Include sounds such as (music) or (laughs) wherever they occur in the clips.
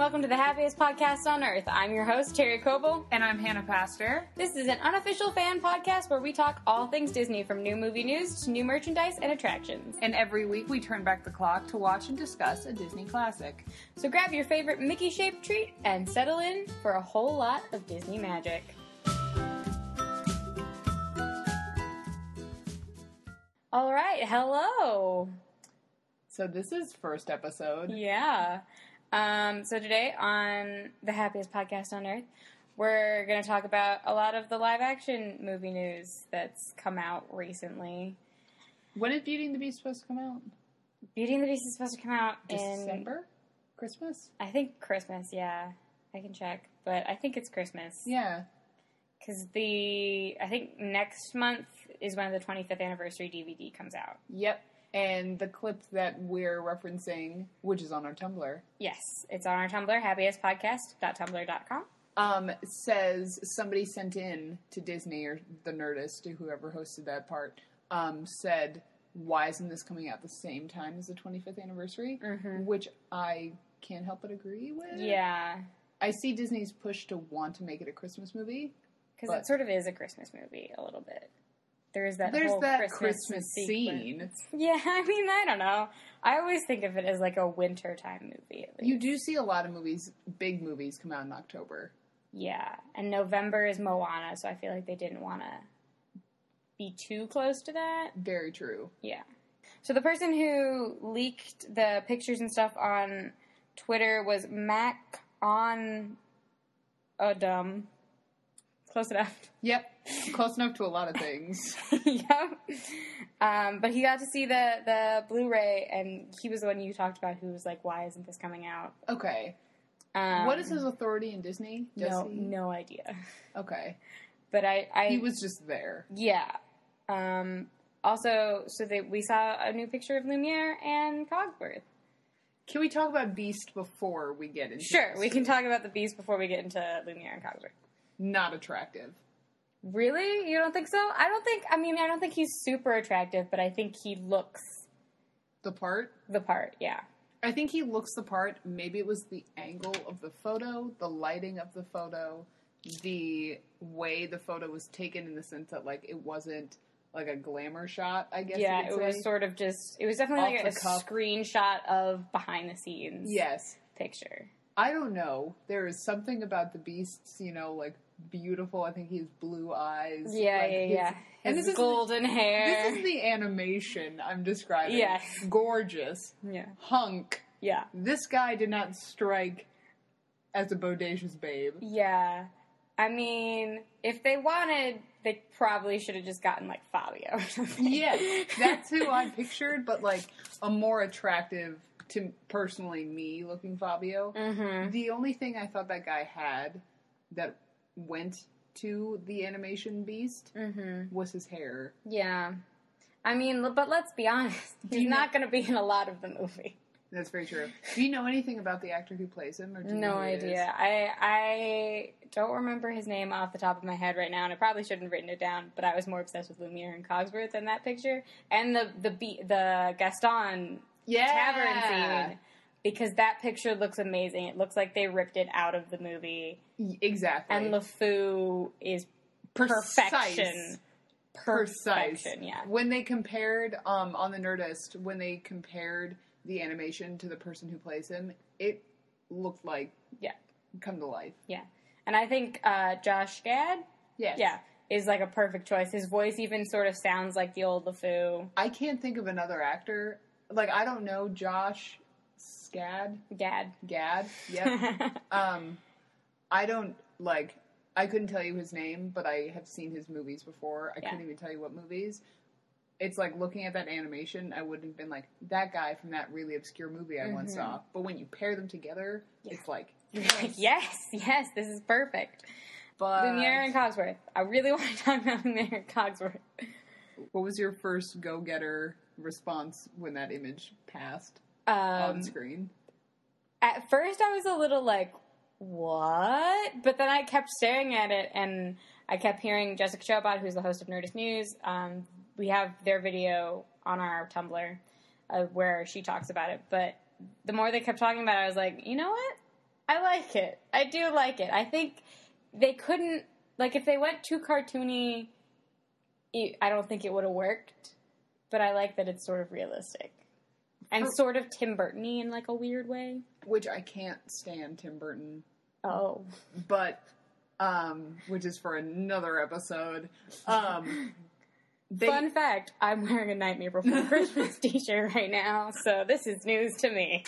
welcome to the happiest podcast on earth. I'm your host, Terry Coble. And I'm Hannah Pastor. This is an unofficial fan podcast where we talk all things Disney from new movie news to new merchandise and attractions. And every week we turn back the clock to watch and discuss a Disney classic. So grab your favorite Mickey shaped treat and settle in for a whole lot of Disney magic. All right, hello. So this is first episode. Yeah. Um, so today on the happiest podcast on earth, we're going to talk about a lot of the live action movie news that's come out recently. When is Beauty and the Beast supposed to come out? Beauty and the Beast is supposed to come out in December? Christmas? I think Christmas. Yeah, I can check, but I think it's Christmas. Yeah. because the I think next month is when the 25th anniversary DVD comes out. Yep. And the clip that we're referencing, which is on our Tumblr, Yes, it's on our Tumblr, happiestpodcast.tumblr.com. um, says somebody sent in to Disney or the Nerdist, or whoever hosted that part, um, said, "Why isn't this coming out the same time as the 25th anniversary?" Mhm. Which I can't help but agree with. Yeah, I see Disney's push to want to make it a Christmas movie. because it sort of is a Christmas movie a little bit. There's that There's whole that Christmas, Christmas scene. (laughs) Yeah, I mean, I don't know. I always think of it as like a wintertime movie. You do see a lot of movies, big movies, come out in October. Yeah, and November is Moana, so I feel like they didn't want to be too close to that. Very true. Yeah. So the person who leaked the pictures and stuff on Twitter was Mac on Adam. Close enough. Yep, close enough to a lot of things. (laughs) yep. Um, but he got to see the the Blu-ray, and he was the one you talked about who was like, "Why isn't this coming out?" Okay, Um, what is his authority in Disney? Does No, he? no idea. Okay, But I, I he was just there. Yeah. Um, also, so they, we saw a new picture of Lumiere and Cogsworth. Can we talk about Beast before we get into? Sure, this? we can talk about the beast before we get into Lumiere and Cogsworth. Not attractive. Really? You don't think so? I don't think. I mean, I don't think he's super attractive, but I think he looks The part. the part. Yeah. I think he looks the part. Maybe it was the angle of the photo, the lighting of the photo, the way the photo was taken in the sense that like it wasn't like a glamour shot. I guess. yeah, it could was sort of just. It was definitely Off like a cuff. screenshot of behind the scenes. Yes. Picture. I don't know. There is something about the beasts, you know, like beautiful. I think he has blue eyes. Yeah, like, yeah, his- yeah. And His this is golden hair. this is the animation I'm describing. Yes. gorgeous yeah. hunk. Yeah. This guy did not strike as a bodacious babe. Yeah. I mean, if they wanted, they probably should have just gotten like Fabio or something. Yes, that's who I (laughs) pictured, but like a more attractive to personally me looking Fabio. Mm-hmm. The only thing I thought that guy had that went to the animation beast Mm-hmm. was his hair. Yeah. I mean, but let's be honest. He's not going to be in a lot of the movie. That's very true. Do you know anything about the actor who plays him? Or do No who he is? idea. I I don't remember his name off the top of my head right now, and I probably shouldn't have written it down. But I was more obsessed with Lumiere and Cogsworth in that picture, and the the be- the Gaston Yeah. tavern scene because that picture looks amazing. It looks like they ripped it out of the movie, Exactly. and LeFou is Precise. perfection. Precise. Perfection, yeah. When they compared um, on the Nerdist, when they compared the animation to the person who plays him, it looked like Yeah. come to life. Yeah, and I think uh, Josh Gad, Yes. yeah, is like a perfect choice. His voice even sort of sounds like the old LeFou. I can't think of another actor. Like I don't know Josh Scad Gad. Gad. Yep. (laughs) um, I don't like. I couldn't tell you his name, but I have seen his movies before. I Yeah. couldn't even tell you what movies. It's like looking at that animation, I wouldn't have been like that guy from that really obscure movie I once Mhm. saw. But when you pair them together, it's like Like, (laughs) yes, yes, this is perfect. But Lumiere and Cogsworth. I really (laughs) want to talk about Lumiere and Cogsworth. what was your first go-getter response when that image passed on Um, screen? at first, I was a little like, "What?" But then I kept staring at it, and I kept hearing Jessica Chobot, who's the host of Nerdist News. Um, we have their video on our Tumblr uh, where she talks about it. But the more they kept talking about it, I was like, you know what? I like it. I do like it. I think they couldn't like if they went too cartoony. I don't think it would have worked. But I like that it's sort of realistic and For- sort of Tim Burton-y in like a weird way. Which I can't stand Tim Burton, Oh, but um, which is for another episode. Um, they, fun fact: I'm wearing a Nightmare Before (laughs) Christmas T-shirt right now, so this is news to me.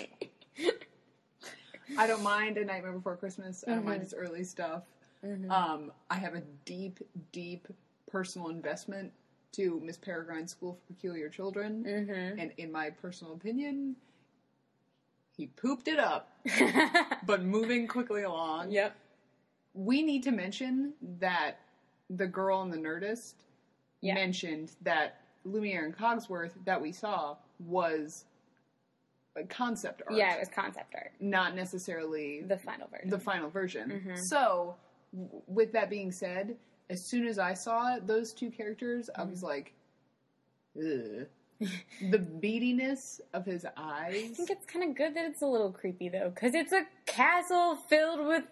I don't mind A Nightmare Before Christmas. I don't mind Mhm. its early stuff. Mhm. Um, I have a deep, deep personal investment to Miss Peregrine's School for Peculiar Children, Mm-hmm. and in my personal opinion, he pooped it up. (laughs) But moving quickly along, yep. we need to mention that the girl in the Nerdist Yeah. mentioned that Lumiere and Cogsworth that we saw was a concept art, Yeah, it was concept art. not necessarily The final version. the final version. Mhm. So, w- with that being said, as soon as I saw those two characters, I Mm-hmm. was like, Ugh. the beadiness of his eyes. I think it's kind of good that it's a little creepy though, because it's a castle filled with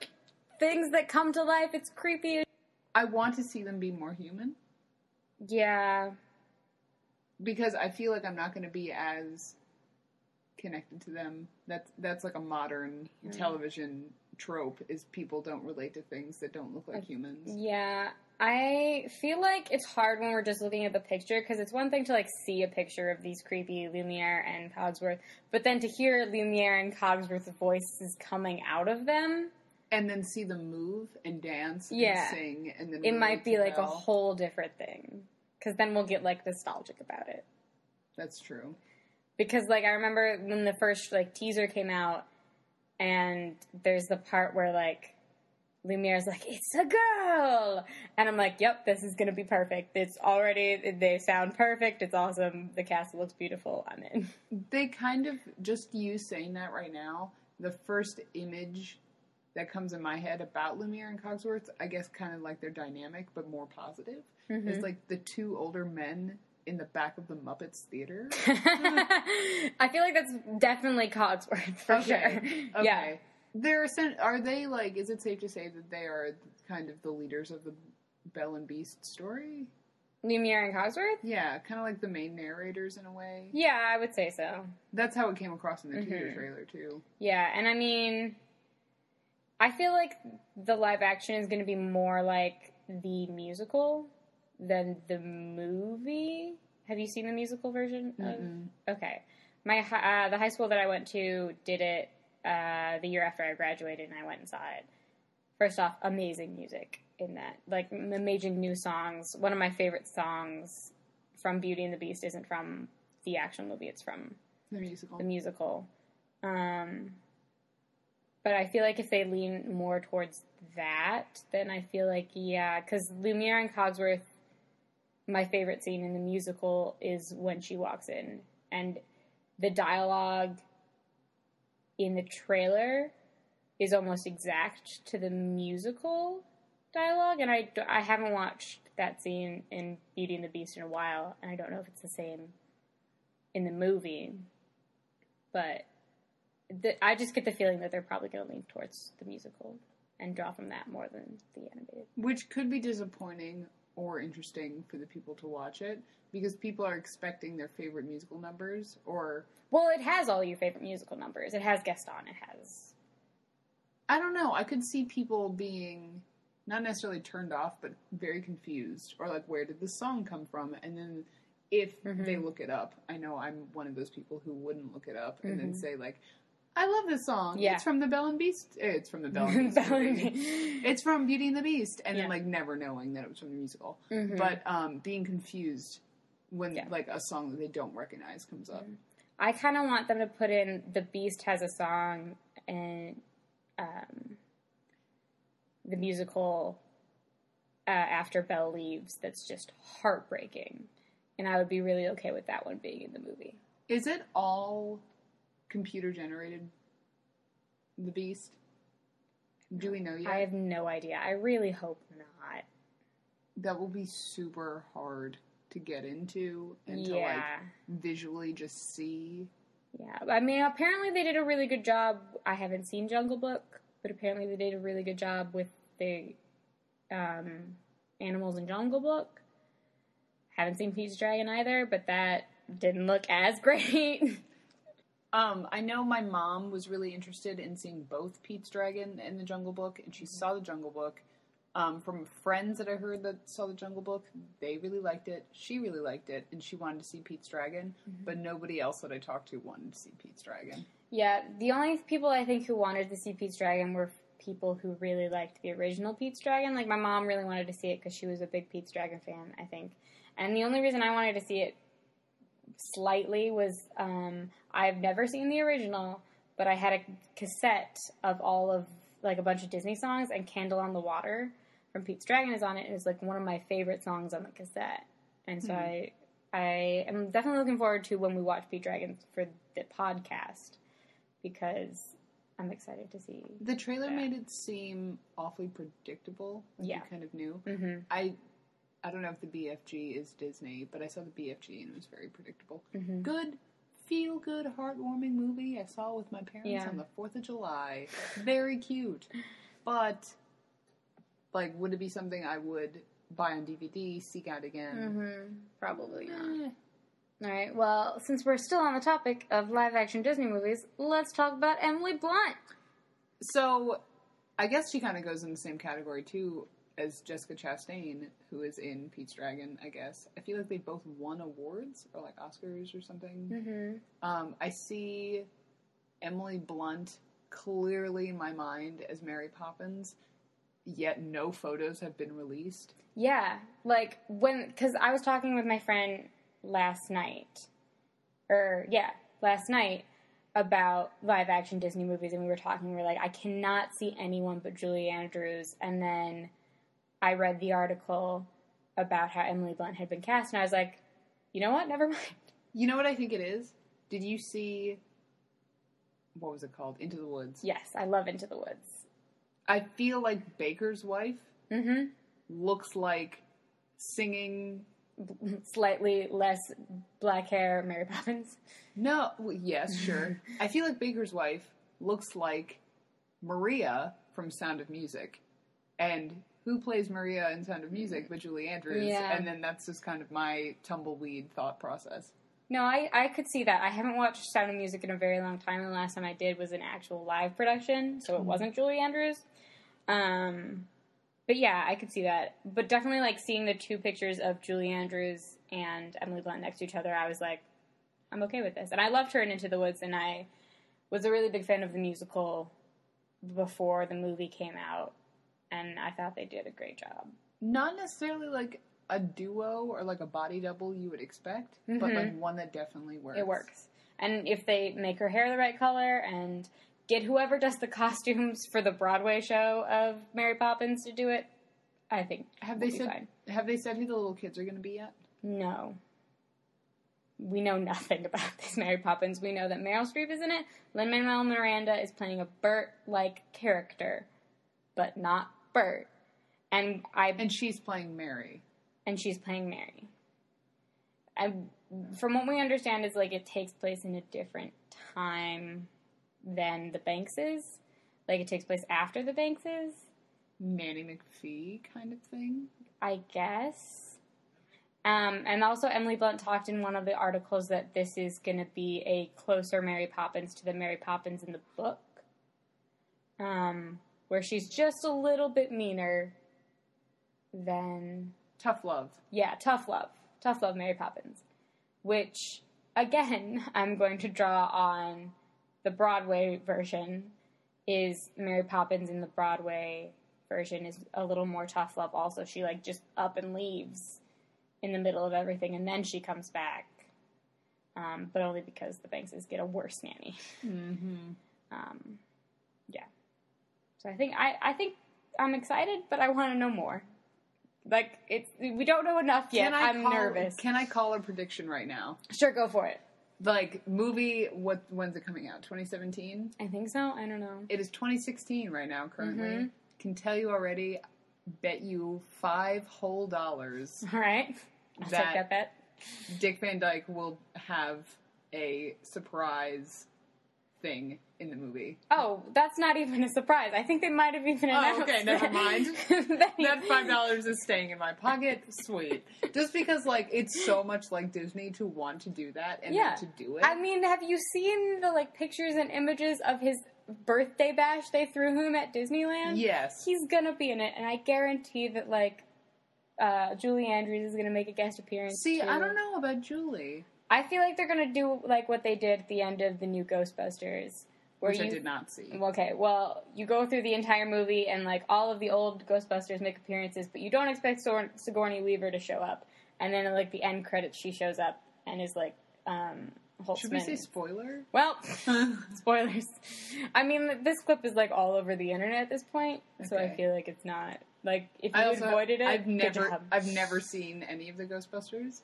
things that come to life. It's creepy. I want to see them be more human Yeah. because I feel like I'm not going to be as connected to them. That's that's like a modern Mm. television trope is people don't relate to things that don't look Like, humans. Yeah. I feel like it's hard when we're just looking at the picture because it's one thing to like see a picture of these creepy Lumiere and Cogsworth, but then to hear Lumiere and Cogsworth's voices coming out of them, And then see them move and dance Yeah. and sing and then it might be like a whole different thing. Because then we'll get like nostalgic about it. That's true. because like I remember when the first like teaser came out, and there's the part where like Lumiere's like, "It's a girl," and I'm like, "Yep, this is gonna be perfect. It's already they sound perfect. It's awesome. The cast looks beautiful. I'm in." They kind of just you saying that right now. The first image that comes in my head about Lumiere and Cogsworth, I guess, kind of like their dynamic, but more positive, Mm-hmm. is like the two older men in the back of the Muppets theater. (laughs) I feel like that's definitely Cogsworth for Okay. sure. (laughs) Okay. Yeah. They're are they like? Is it safe to say that they are kind of the leaders of the Belle and Beast story? Lumiere and Cogsworth? Yeah, kind of like the main narrators in a way. Yeah, I would say so. That's how it came across in the teaser Mhm. trailer too. Yeah, and I mean, I feel like the live action is going to be more like the musical than the movie. Have you seen the musical version? Of? Okay, my uh, the high school that I went to did it uh, the year after I graduated, and I went and saw it. First off, amazing music in that, like amazing new songs. One of my favorite songs from Beauty and the Beast isn't from the actual movie; it's from The musical. the musical. Um, but I feel like if they lean more towards that, then I feel like yeah, because Lumiere and Cogsworth, my favorite scene in the musical is when she walks in, and the dialogue in the trailer is almost exact to the musical dialogue, and I, I haven't watched that scene in Beauty and the Beast in a while, and I don't know if it's the same in the movie, but the, I just get the feeling that they're probably going to lean towards the musical and draw from that more than the animated. Which could be disappointing or interesting for the people to watch it because people are expecting their favorite musical numbers or Well, it has all your favorite musical numbers. It has Gaston. It has. I don't know, I could see people being not necessarily turned off but very confused or like where did the song come from and then if Mhm. they look it up, I know I'm one of those people who wouldn't look it up and then Mhm. say like I love this song. Yeah. It's from the Belle and Beast. It's from the Belle and (laughs) Beast. Belle and. It's from Beauty and the Beast, and Yeah. then like never knowing that it was from the musical. Mhm. but um, being confused when Yeah. like a song that they don't recognize comes up. I kind of want them to put in the Beast has a song and um, the musical uh, after Belle leaves that's just heartbreaking, and I would be really okay with that one being in the movie. Is it all computer generated? The Beast. Do we know yet? I have no idea. I really hope not. that will be super hard to get into and to like visually just see. Yeah, I mean, apparently they did a really good job. I haven't seen Jungle Book, but apparently they did a really good job with the um, Animals in Jungle Book. Haven't seen Pete's Dragon either, but that didn't look as (laughs) great. Um, I know my mom was really interested in seeing both Pete's Dragon and the Jungle Book, and she saw the Jungle Book. Um, from friends that I heard that saw the Jungle Book, they really liked it. She really liked it, and she wanted to see Pete's Dragon. But nobody else that I talked to wanted to see Pete's Dragon. yeah, the only people I think who wanted to see Pete's Dragon were people who really liked the original Pete's Dragon. Like my mom really wanted to see it because she was a big Pete's Dragon fan, I think. And the only reason I wanted to see it slightly was um, I've never seen the original, but I had a cassette of all of like a bunch of Disney songs, and "Candle on the Water" from Pete's Dragon is on it. and It's like one of my favorite songs on the cassette, and so I I am definitely looking forward to when we watch Pete Dragon for the podcast because I'm excited to see. The trailer Yeah. made it seem awfully predictable. Like Yeah. you kind of knew. hmm I I don't know if the BFG is Disney, but I saw the BFG and it was very predictable. Mhm. Good, feel good, heartwarming movie. I saw with my parents Yeah. on the Fourth of July. Very cute, but like, would it be something I would buy on DVD, seek out again? hmm Probably not. Eh. All right. Well, since we're still on the topic of live action Disney movies, let's talk about Emily Blunt. So, I guess she kind of goes in the same category too as Jessica Chastain, who is in Pete's Dragon. I guess I feel like they both won awards or like Oscars or something. Mm-hmm. Um, I see Emily Blunt clearly in my mind as Mary Poppins, yet no photos have been released. Yeah, like when because I was talking with my friend last night, or yeah, last night about live action Disney movies, and we were talking. We are like, I cannot see anyone but Julie Andrews, and then I read the article about how Emily Blunt had been cast, and I was like, you know what? Never mind. You know what I think it is? Did you see what was it called? Into the Woods. Yes, I love Into the Woods. I feel like Baker's wife Mm-hmm. looks like singing. (laughs) Slightly less black hair, Mary Poppins. No, well, yes, sure. (laughs) I feel like Baker's wife looks like Maria from Sound of Music, and who plays Maria in Sound of Music but Julie Andrews? Yeah. And then that's just kind of my tumbleweed thought process. No, I, I could see that. I haven't watched Sound of Music in a very long time, and the last time I did was an actual live production, so it wasn't Julie Andrews. Um, but yeah, I could see that. But definitely, like seeing the two pictures of Julie Andrews and Emily Blunt next to each other, I was like, I'm okay with this. And I loved her in Into the Woods, and I was a really big fan of the musical before the movie came out, and I thought they did a great job. Not necessarily like a duo or like a body double you would expect, but Mhm. like one that definitely works. It works. And if they make her hair the right color and get whoever does the (laughs) costumes for the Broadway show of Mary Poppins to do it, I think Have they be said? fine. Have they said who the little kids are going to be yet? No. We know nothing (laughs) about this Mary Poppins. We know that Meryl Streep is in it. Lin Manuel Miranda is playing a Bert like character, but not Bert. And I And she's playing Mary. and she's playing Mary. And from what we understand, is like it takes place in a different time than the Bankses. Like it takes place after the Bankses, Nanny McPhee kind of thing. I guess. Um, and also, Emily Blunt talked in one of the articles that this is going to be a closer Mary Poppins to the Mary Poppins in the book, um, where she's just a little bit meaner than Tough love. Yeah, tough love. Tough love, Mary Poppins. Which, again, (laughs) I'm going to draw on the Broadway version. Is Mary Poppins in the Broadway version is a little more tough love also. She, like, just up and leaves in the middle of everything and then she comes back. Um, but only because the Bankses get a worse nanny. Mm-hmm. Um, yeah. So I think I, I think I'm excited, but I want to know more. Like it's we don't know enough yet. I'm call, nervous. Can I call a prediction right now? Sure, go for it. Like movie, what? When's it coming out? 2017. I think so. I don't know. It is 2016 right now. Currently, Mhm. can tell you already. Bet you five whole dollars (laughs) All right, I'll take that bet. Dick Van Dyke will have a surprise thing in the movie. Oh, that's not even a surprise. I think they might have even Oh, announced. okay, never mind. (laughs) that he- That five dollars is staying in my pocket. Sweet. Just because like it's so much like Disney to want to do that and Yeah. to do it. I mean, have you seen the like pictures and images of his birthday bash they threw him at Disneyland? yes. He's gonna be in it, and I guarantee that like uh, Julie Andrews is gonna make a guest appearance. See, too. I don't know about Julie, I feel like they're gonna do like what they did at the end of the new Ghostbusters, where which you I did not see. Okay, well, you go through the entire movie and like all of the old Ghostbusters make appearances, but you don't expect Sor- Sigourney Weaver to show up. And then at like the end credits, she shows up and is like, um, Should we say spoiler? well, (laughs) (laughs) spoilers. I mean, this clip is like all over the internet at this point, so I feel like it's not like if you avoided it, I've never. I've never seen any of the Ghostbusters.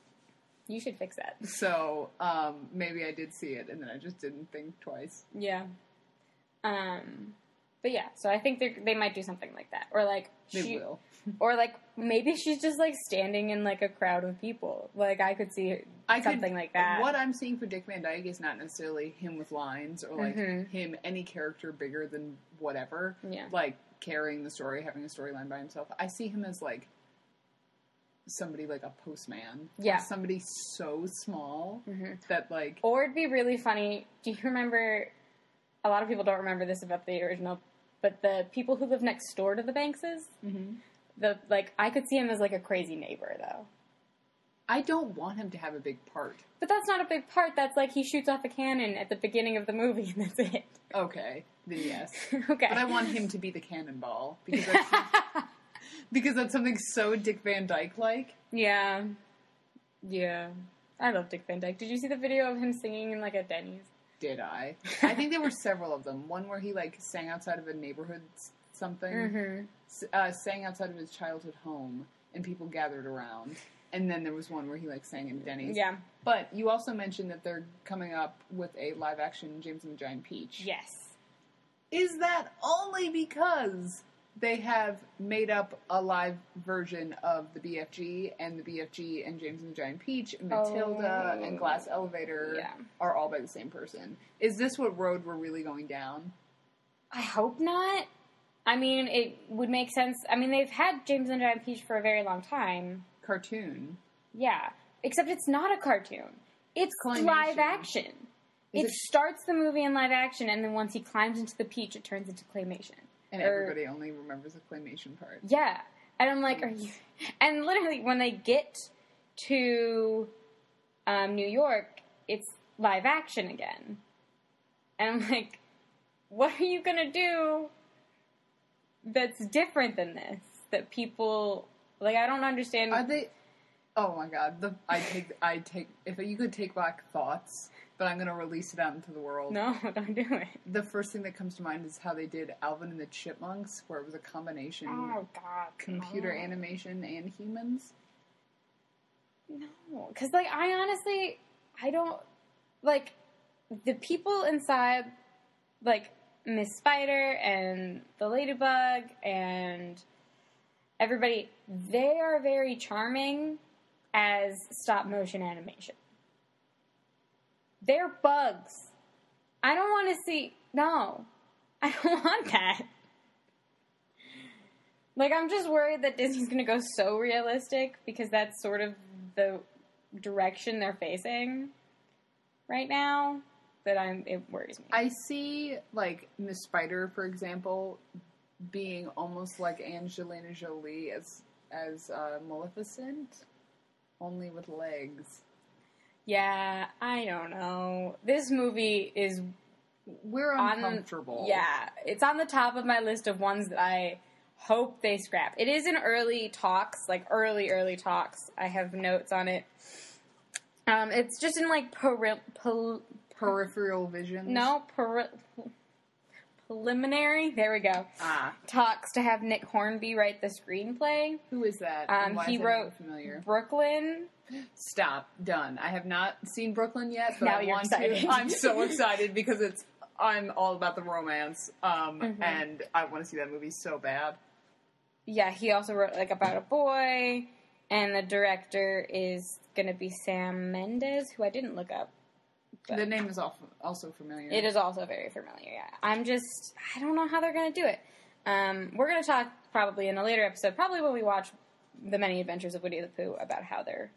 You should fix that. So um, maybe I did see it and then I just didn't think twice. Yeah. Um, but yeah, so I think they they might do something like that, or like They she, will. (laughs) or like maybe she's just like standing in like a crowd of people. Like I could see I could- something like that. What I'm seeing for Dick Van Dyke is not necessarily him with lines or like Mhm. him any character bigger than whatever. Yeah. Like carrying the story, having a storyline by himself. I see him as like somebody like a postman. Yeah. somebody so small Mhm. that like Or it'd be really funny. Do you remember? A lot of people don't remember this about the original, but the people who live next door to the Bankses, Mhm. the like, I could see him as like a crazy neighbor though. I don't want him to have a big part. But that's not a big part. That's like he shoots off a cannon at the beginning of the movie, and that's it. Okay, then yes. (laughs) okay. But I want him to be the cannonball because (laughs) because that's something so Dick Van Dyke like. yeah, yeah. I love Dick Van Dyke. Did you see the video of him singing in like a Denny's? Did I? (laughs) I think there were several of them. One where he like sang outside of a neighborhood something, Mm-hmm. uh, sang outside of his childhood home, and people gathered around. And then there was one where he like sang in Denny's. Yeah. But you also mentioned that they're coming up with a live action James and the Giant Peach. Yes. Is that only because they have made up a live version of the BFG and the BFG and James and the Giant Peach and Matilda Oh. and Glass Elevator Yeah. are all by the same person? Is this what road we're really going down? I hope not. I mean, it would make sense. I mean, they've had James and the Giant Peach for a very long time. Cartoon. Yeah. Except it's not a cartoon. It's Claymation. live action. It, it- starts the movie in live action, and then once he climbs into the peach, it turns into claymation. And Or- everybody only remembers the claymation part. Yeah. And I'm like, are you. (laughs) And literally, when they get to um, New York, it's live action again. And I'm like, what are you going to do that's different than this? That people. Like, I don't understand. Are they? Oh my god! The I take I take if you could take back thoughts, but I'm gonna release it out into the world. no, (laughs) don't do it. The first thing that comes to mind is how they did Alvin and the Chipmunks, where it was a combination Oh, God. computer no. animation and humans. No, because like I honestly, I don't like the people inside, like Miss Spider and the Ladybug and everybody. They are very charming as stop motion animation. They're bugs. I don't want to see. No, I don't (laughs) want that. Like, I'm just worried that Disney's going to go so realistic because that's sort of the direction they're facing right now that I'm. It worries me. I see like Miss Spider, for example, being almost like Angelina Jolie as as uh, Maleficent, only with legs. Yeah, I don't know. This movie is We're on. uncomfortable. Yeah, it's on the top of my list of ones that I hope they scrap. It is in early talks, like early, early talks. I have notes on it. Um, it's just in like peri- Peripheral vision. no peri- preliminary. There we go. Ah, Talks to have Nick Hornby write the screenplay. who is that? Um, he wrote- familiar. Brooklyn. Stop. Done. I have not seen Brooklyn yet, but Now I want excited. to. I'm so (laughs) excited because it's. I'm all about the romance, um, Mhm. and I want to see that movie so bad. Yeah, he also wrote like about a boy, and the director is gonna be Sam Mendes, who I didn't look up But The name is also familiar. it is also very familiar. Yeah, I'm just I don't know how they're gonna do it. Um, we're gonna talk probably in a later episode, probably when we watch the Many Adventures of Winnie the Pooh, about how they're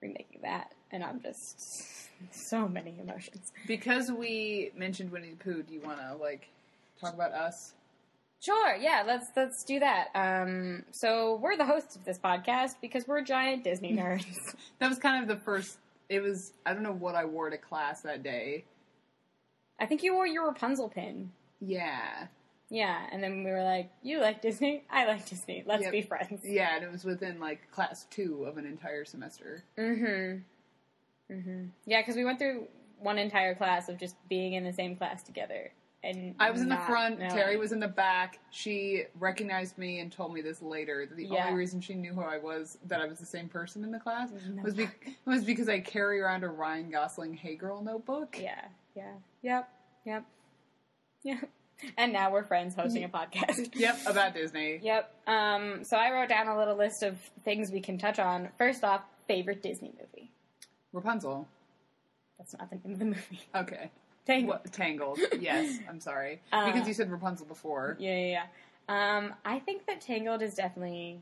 remaking that, and I'm just so many emotions. Because we mentioned Winnie the Pooh, do you want to like talk about us? Sure, yeah, let's let's do that. Um, so we're the hosts of this podcast because we're giant Disney nerds. (laughs) That was kind of the first. It was I don't know what I wore to class that day. I think you wore your Rapunzel pin. Yeah, Yeah, and then we were like, "You like Disney? (laughs) I like Disney. Let's Yep. be friends." yeah, and it was within like class two of an entire semester. Mm-hmm. Mm-hmm. Yeah, because we went through one entire class of just being in the same class together, and I was in the front. knowing. Terry was in the back. She recognized me and told me this later. that The Yeah. only reason she knew who I was, that I was the same person in the class, No. was be- (laughs) was because I carry around a Ryan Gosling Hey Girl notebook. Yeah, yeah, yep, yep, yep. And now we're friends hosting a podcast. (laughs) Yep, about Disney. Yep. Um, so I wrote down a little list of things we can touch on. First off, favorite Disney movie. Rapunzel. That's not the name of the movie. Okay. (laughs) Tangled. What, Tangled. Yes, I'm sorry. Uh, (laughs) because you said Rapunzel before. Yeah, yeah, yeah. Um, I think that Tangled is definitely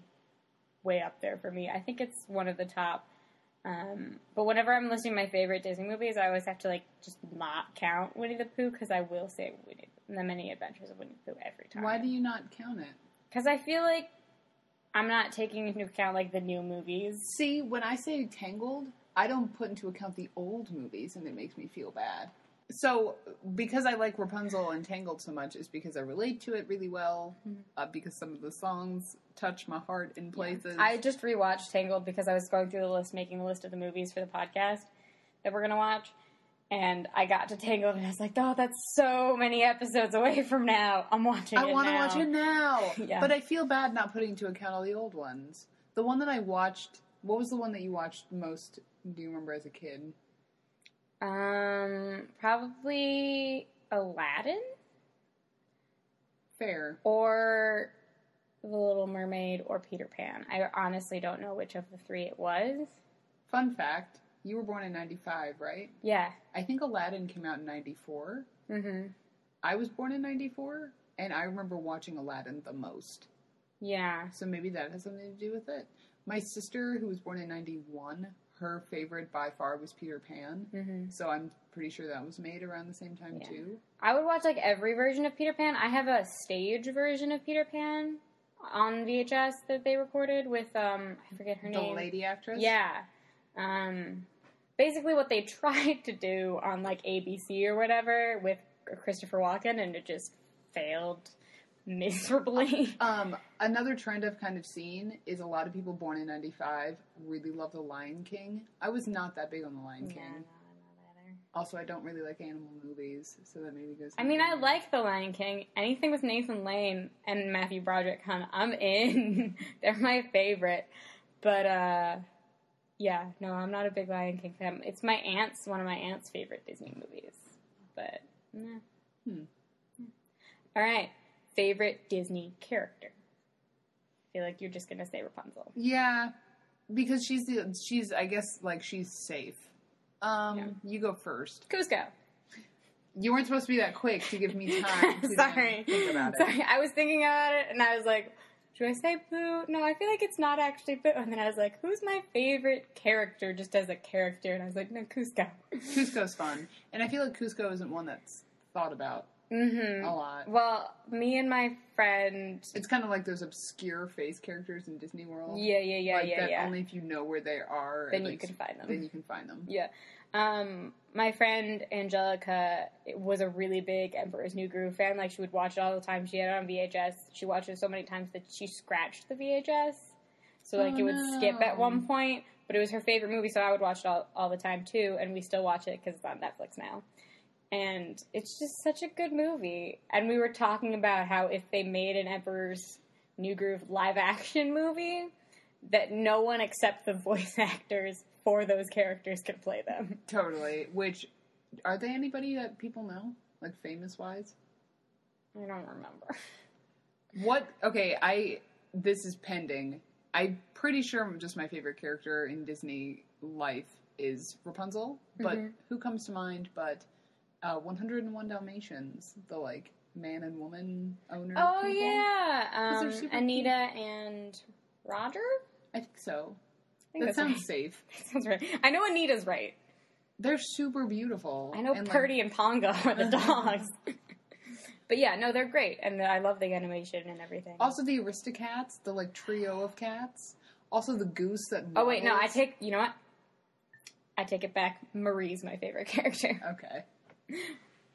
way up there for me. I think it's one of the top. Um, but whenever I'm listing my favorite Disney movies, I always have to like just not count Winnie the Pooh because I will say Winnie the Many Adventures of Winnie the Pooh every time. Why do you not count it? Because I feel like I'm not taking into account like the new movies. See, when I say Tangled, I don't put into account the old movies, and it makes me feel bad. So, because I like Rapunzel and Tangled so much, is because I relate to it really well. Uh, because some of the songs touch my heart in places. I just rewatched Tangled because I was going through the list, making the list of the movies for the podcast that we're gonna watch, and I got to Tangled, and I was like, "Oh, that's so many episodes away from now. I'm watching I want to watch it now. (laughs) Yeah. But I feel bad not putting into account all the old ones. The one that I watched, what was the one that you watched most, do you remember as a kid? Um, probably Aladdin Fair. or The Little Mermaid or Peter Pan. I honestly don't know which of the three it was. Fun fact you were born in 95, right? Yeah. I think Aladdin came out in 94. Mm-hmm. I was born in 94, and I remember watching Aladdin the most. Yeah. So maybe that has something to do with it. My sister, who was born in 91, her favorite by far was Peter Pan. Mm-hmm. So I'm pretty sure that was made around the same time Yeah. too. I would watch like every version of Peter Pan. I have a stage version of Peter Pan on VHS that they recorded with um I forget her The name. lady actress? Yeah. Um basically what they (laughs) tried to do on like ABC or whatever with Christopher Walken and it just failed miserably. (laughs) Um, another trend I've kind of seen is a lot of people born in 95 really love The Lion King. I was not that big on The Lion King. no, I'm not either. Also, I don't really like animal movies, so that maybe goes. I mean, I like The Lion King. Anything with Nathan Lane and Matthew Broderick, kind of, I'm in. (laughs) They're my favorite. But uh, yeah, no, I'm not a big Lion King fan. It's my aunt's one of my aunt's favorite Disney movies. But nah. Hmm. all right, favorite Disney character. I feel like you're just gonna say Rapunzel. Yeah, because she's the she's I guess like she's safe. Um, Yeah. you go first. Kuzco. You weren't supposed to be that quick to give me (laughs) time to Sorry. think about it. Sorry, I was thinking about it and I was like, should I say Boo? No, I feel like it's not actually Boo. And then I was like, who's my favorite character just as a character? And I was like, no, Kuzco. Kuzco's fun, and I feel like Kuzco isn't one that's thought about Mm-hmm. a lot. Well, me and my friend. It's kind of like those obscure face characters in Disney World. Yeah, yeah, yeah, like yeah, that yeah. only if you know where they are. Then like, you can find them. Then you can find them. Yeah. Um, my friend Angelica was a really big Emperor's New Groove fan. Like she would watch it all the time. She had it on VHS. She watched it so many times that she scratched the VHS. So like Oh, it would skip at one point, but it was her favorite movie, so I would watch it all, all the time too. And we still watch it because it's on Netflix now. And it's just such a good movie. And we were talking about how if they made an Emperor's New Groove live action (laughs) movie, that no one except the voice (laughs) actors for those characters could play them. Totally. Which are they anybody that people know, like famous wise? I don't remember. What? Okay, I. This is pending. I'm pretty sure just my favorite character in Disney life is Rapunzel, but Mhm. who comes to mind but uh, 101 Dalmatians, the like man and woman owner. Oh people? yeah, um, Anita and Roger. I think so. Think that sounds right. safe. (laughs) That sounds right. I know Anita's right. They're super beautiful. I know and, like, Purdy and Pongo are the (laughs) dogs. but yeah, no, they're great, and I love the animation and everything. Also, the Aristocats, the like trio of cats. Also, the goose that. oh wait, no, I take. You know what? I take it back. Marie's my favorite (laughs) character. Okay.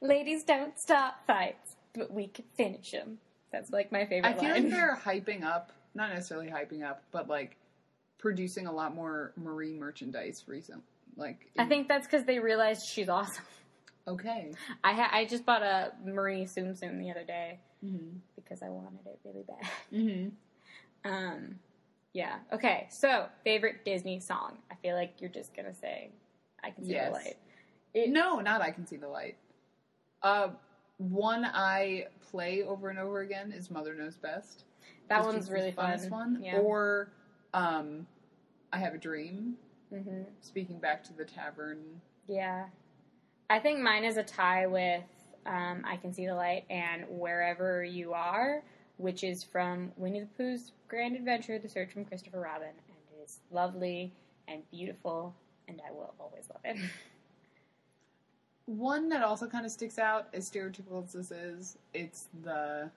Ladies don't start fights, but we can finish them. That's like my favorite I feel line. like they're hyping up, not necessarily hyping up, but like producing a lot more Marie merchandise recently. Like, I think that's because they realized she's awesome. okay. I ha- I just bought a Marie Tsum Tsum the other day Mm-hmm. because I wanted it really bad. Mm-hmm. (laughs) Um, yeah. Okay. So favorite Disney song. I feel like you're just gonna say, "I can see Yes. the light." It, No, not I can see the light. Uh, one I play over and over again is Mother Knows Best. that It's one's really fun. one. Yeah. Or um, I Have a Dream. hmm Speaking back to the tavern. Yeah. I think mine is a tie with um, "I Can See the Light" and "Wherever You Are," which is from Winnie the Pooh's Grand Adventure: The Search from Christopher Robin, and it is lovely and beautiful, and I will always love it. (laughs) One that also kind of sticks out, as stereotypical as this is, it's the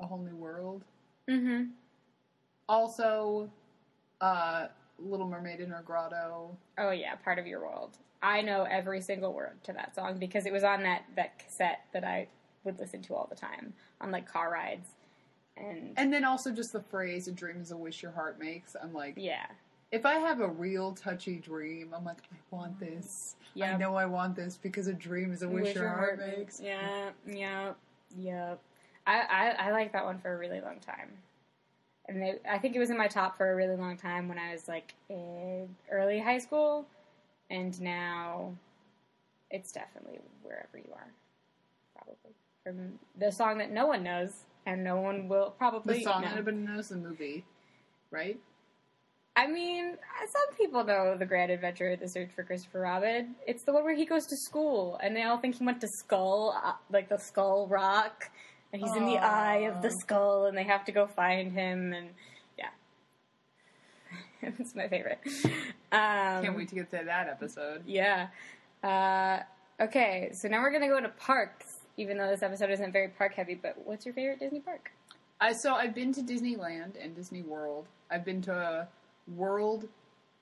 A Whole New World. mm-hmm. Also, uh, Little Mermaid in Her Grotto. Oh yeah, part of your world. I know every single word to that song because it was on that that cassette that I would listen to all the time on like car rides. And, And then also just the phrase, a dream is a wish your heart makes. I'm like, yeah, if I have a real touchy dream, I'm like, I want this. yeah. I know I want this because a dream is a wish, your heart makes. Yeah, yeah, yeah. I, I I like that one for a really long time, and they, I think it was in my top for a really long time when I was like in early high school, and now it's definitely wherever you are, probably from the song that no one knows and no one will probably The song know. that everybody knows, the movie, right? I mean, some people know the Grand Adventure: The Search for Christopher Robin. It's the one where he goes to school, and they all think he went to Skull, uh, like the Skull Rock, and he's in the eye of the skull, and they have to go find him. And yeah, (laughs) it's my favorite. Um, Can't wait to get to that episode. Yeah. Uh, okay, so now we're gonna go to parks. Even though this episode isn't very park heavy, but what's your favorite Disney park? I so I've been to Disneyland and Disney World. I've been to a World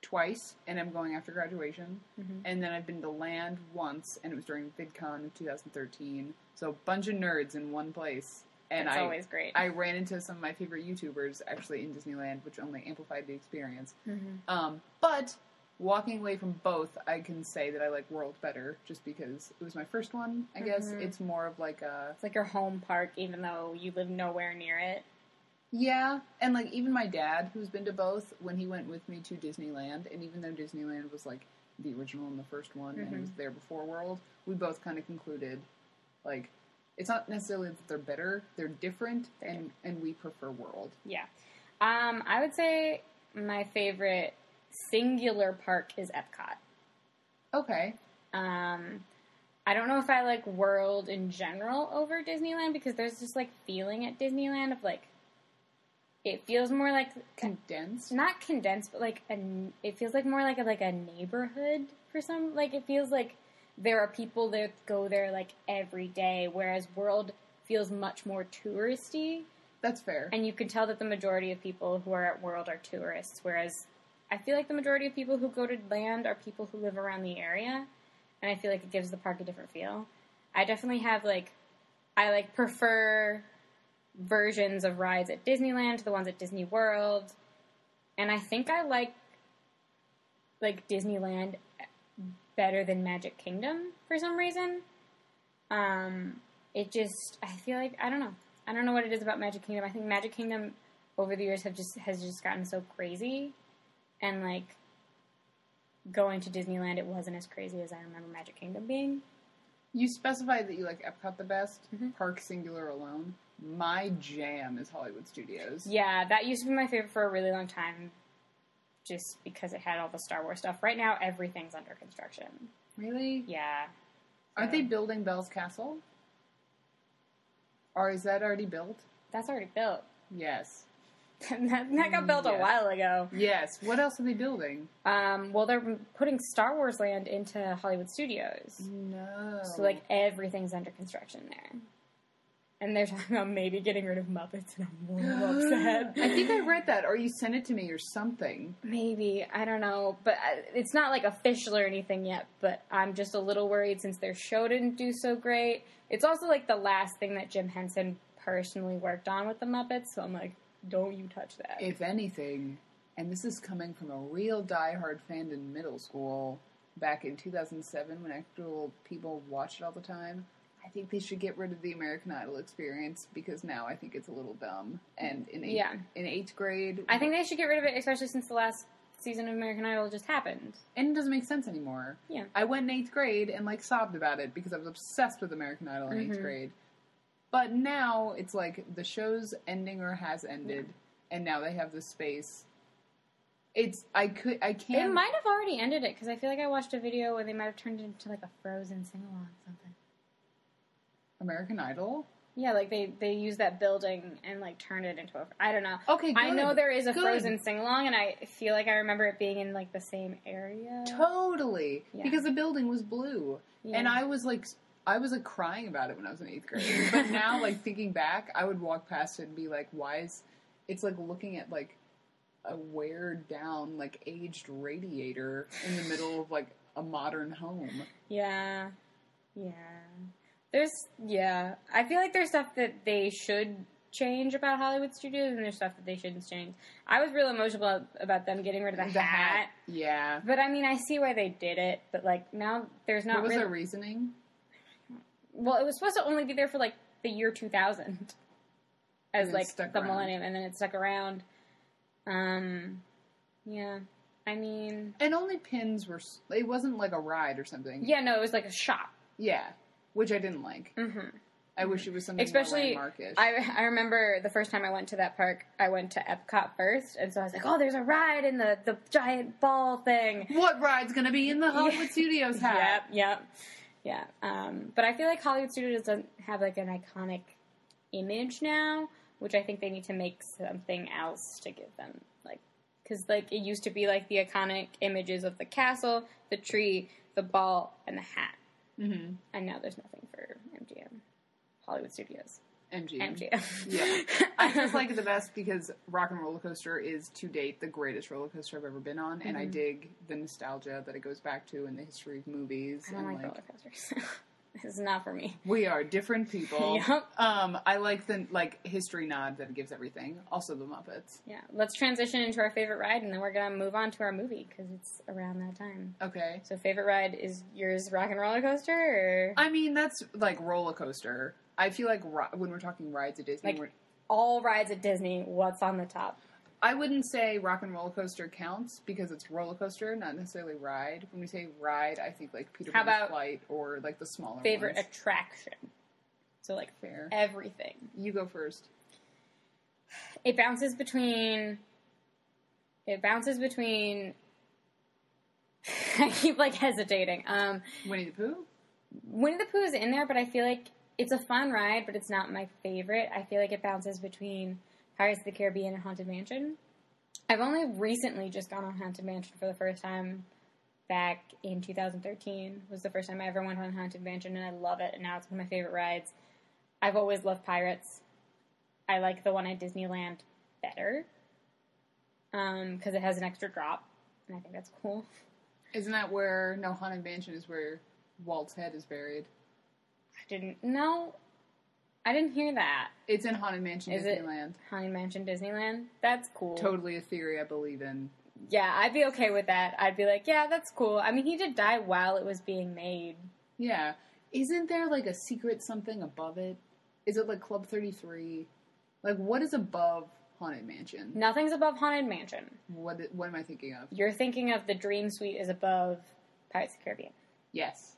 twice, and I'm going after graduation. Mhm. And then I've been to Land once, and it was during VidCon in 2013. So a bunch of nerds in one place. And It's I always great. I ran into some of my favorite YouTubers actually in Disneyland, which only amplified the experience. Mhm. Um, but walking away from both, I can say that I like World better, just because it was my first one. I guess Mhm. it's more of like a It's like your home park, even though you live nowhere near it. Yeah, and like even my dad, who's been to both, when he went with me to Disneyland, and even though Disneyland was like the original and the first one, and it was there before World, we both kind of concluded like it's not necessarily that they're better, they're different, They're and and we prefer World. Yeah. Um, I would say my favorite singular park is Epcot. Okay, Um, I don't know if I like World in general over Disneyland because there's just like feeling at Disneyland of like it feels more like condensed. not condensed, but like a, it feels like more like a, like a neighborhood for some. Like it feels like there are people that go there like every day, whereas World feels much more touristy. That's fair. And you can tell that the majority of people who are at World are tourists, whereas I feel like the majority of people who go to land are people who live around the area, and I feel like it gives the park a different feel. I definitely have like, I like prefer versions of rides at Disneyland to the ones at Disney World, and I think I like like Disneyland better than Magic Kingdom for some reason. Um, it just I feel like I don't know. I don't know what it is about Magic Kingdom. I think Magic Kingdom over the years have just has just gotten so crazy, and like going to Disneyland, it wasn't as crazy as I remember Magic Kingdom being. You specified that you like Epcot the best, Mhm. Park Singular alone. My jam is Hollywood Studios. Yeah, that used to be my favorite for a really long time. just because it had all the Star Wars stuff. Right now, everything's under construction. Really? Yeah. Aren't they building Belle's Castle? Or is that already built? That's already built. Yes. (laughs) that, that got built a while ago. Yes. What else are they building? Um, well, they're putting Star Wars Land into Hollywood Studios. No. So, like, everything's under construction there. And they're talking about maybe getting rid of Muppets, and I'm a little upset. (gasps) I think I read that, or you sent it to me, or something. Maybe I don't know, but I- it's not like official or anything yet. But I'm just a little worried since their show didn't do so great. It's also like the last thing that Jim Henson personally worked on with the Muppets, so I'm like, don't you touch that. If anything, and this is coming from a real diehard fan in middle school back in 2007 when actual people watched it all the time. I think they should get rid of the American Idol experience because now I think it's a little dumb. And in eighth, Yeah. in eighth grade, I think they should get rid of it, especially since the last season of American Idol just happened. and it doesn't make sense anymore. Yeah. I went in eighth grade and like sobbed about it because I was obsessed with American Idol in eighth Mhm. grade. But now it's like the show's ending or has ended, and now they have the space. It's I could I can't. It might have already ended it because I feel like I watched a video where they might have turned it into like a Frozen sing along or something. American Idol. Yeah, like they they use that building and like turn it into a. I don't know. Okay, I know there is a Good. Frozen sing along, and I feel like I remember it being in like the same area. Totally, Yeah. because the building was blue, Yeah. and I was like, I was like crying about it when I was in eighth grade. but (laughs) now, like thinking back, I would walk past it and be like, "Why is?" It's like looking at like a wear down, like aged radiator in the middle of like a modern home. Yeah, yeah. There's yeah. I feel like there's stuff that they should change about Hollywood studios, and there's stuff that they shouldn't change. I was real emotional about them getting rid of the, The hat. hat, yeah. But I mean, I see why they did it. But like now, there's not what was really. their reasoning? Well, it was supposed to only be there for like the year 2000 as like the around. millennium, and then it stuck around. Um, yeah. I mean, And only pins were. It wasn't like a ride or something. yeah, no, it was like a shop. Yeah, which I didn't like. hmm I wish it was something Especially. I I remember the first time I went to that park, I went to Epcot first, and so I was like, oh, there's a ride in the the giant ball thing. what ride's gonna be in the Hollywood Studios (laughs) hat? Yep, yep, yeah. Um, but I feel like Hollywood Studios doesn't have like an iconic image now, which I think they need to make something else to give them like because like it used to be like the iconic images of the castle, the tree, the ball, and the hat, Mm-hmm. and now there's nothing for MGM, Hollywood Studios, MGM. MGM. Yeah. (laughs) I just like it the best because Rock and Roller Coaster is to date the greatest roller coaster I've ever been on, and I Mhm. dig the nostalgia that it goes back to and the history of movies. I don't and like roller coasters. (laughs) (laughs) this is not for me. we are different people. (laughs) Yep. Um, I like the like history nod that it gives everything. Also the Muppets. Yeah, let's transition into our favorite ride, and then we're gonna move on to our movie because it's around that time. Okay. So, favorite ride is yours, Rock and Roller Coaster, or I mean that's like roller coaster. I feel like ri- when we're talking rides at Disney, Like- we're, all rides at Disney? What's on the top? I wouldn't say Rock and Roller Coaster counts because it's roller coaster, not necessarily ride. When we say ride, I think like Peter How Pan's about Flight or like the smaller Favorite ones. attraction? So, like Fair. everything. You go first. It bounces between. It bounces between. (laughs) I keep like hesitating. Um, Winnie the Pooh. Winnie the Pooh is in there, but I feel like it's a fun ride, but it's not my favorite. I feel like it bounces between Pirates of the Caribbean and Haunted Mansion. I've only recently just gone on Haunted Mansion for the first time back in 2013. Was the first time I ever went on Haunted Mansion, and I love it. And now it's one of my favorite rides. I've always loved Pirates. I like the one at Disneyland better um, because it has an extra drop, and I think that's cool. Isn't that where No Haunted Mansion is where Walt's head is buried? I didn't know. I didn't hear that. It's in Haunted Mansion Is it? Disneyland. Haunted Mansion Disneyland. That's cool. Totally a theory I believe in. Yeah, I'd be okay with that. I'd be like, yeah, that's cool. I mean, he did die while it was being made. Yeah. Isn't there like a secret something above it? Is it like Club 33? Like what is above Haunted Mansion? Nothing's above Haunted Mansion. What what am I thinking of? You're thinking of the Dream Suite is above Pirates of the Caribbean. Yes.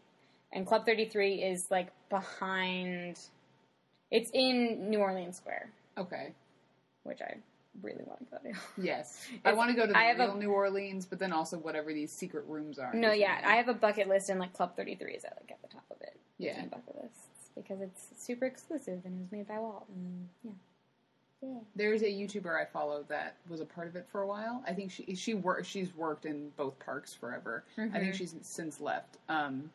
And Club 33 is like behind. It's in New Orleans Square, Okay. which I really want to go to. (laughs) Yes, I It's- want to go to the I have a- real New Orleans, but then also whatever these secret rooms are. No, yeah, I have a bucket list, and like Club Thirty Three is at like at the top of it. Yeah. Disney bucket lists because it's super exclusive and it was made by Walt. And yeah, yeah. There's a YouTuber I follow that was a part of it for a while. I think she she worked she's worked in both parks forever. I Mm-hmm. think she's since left. Um,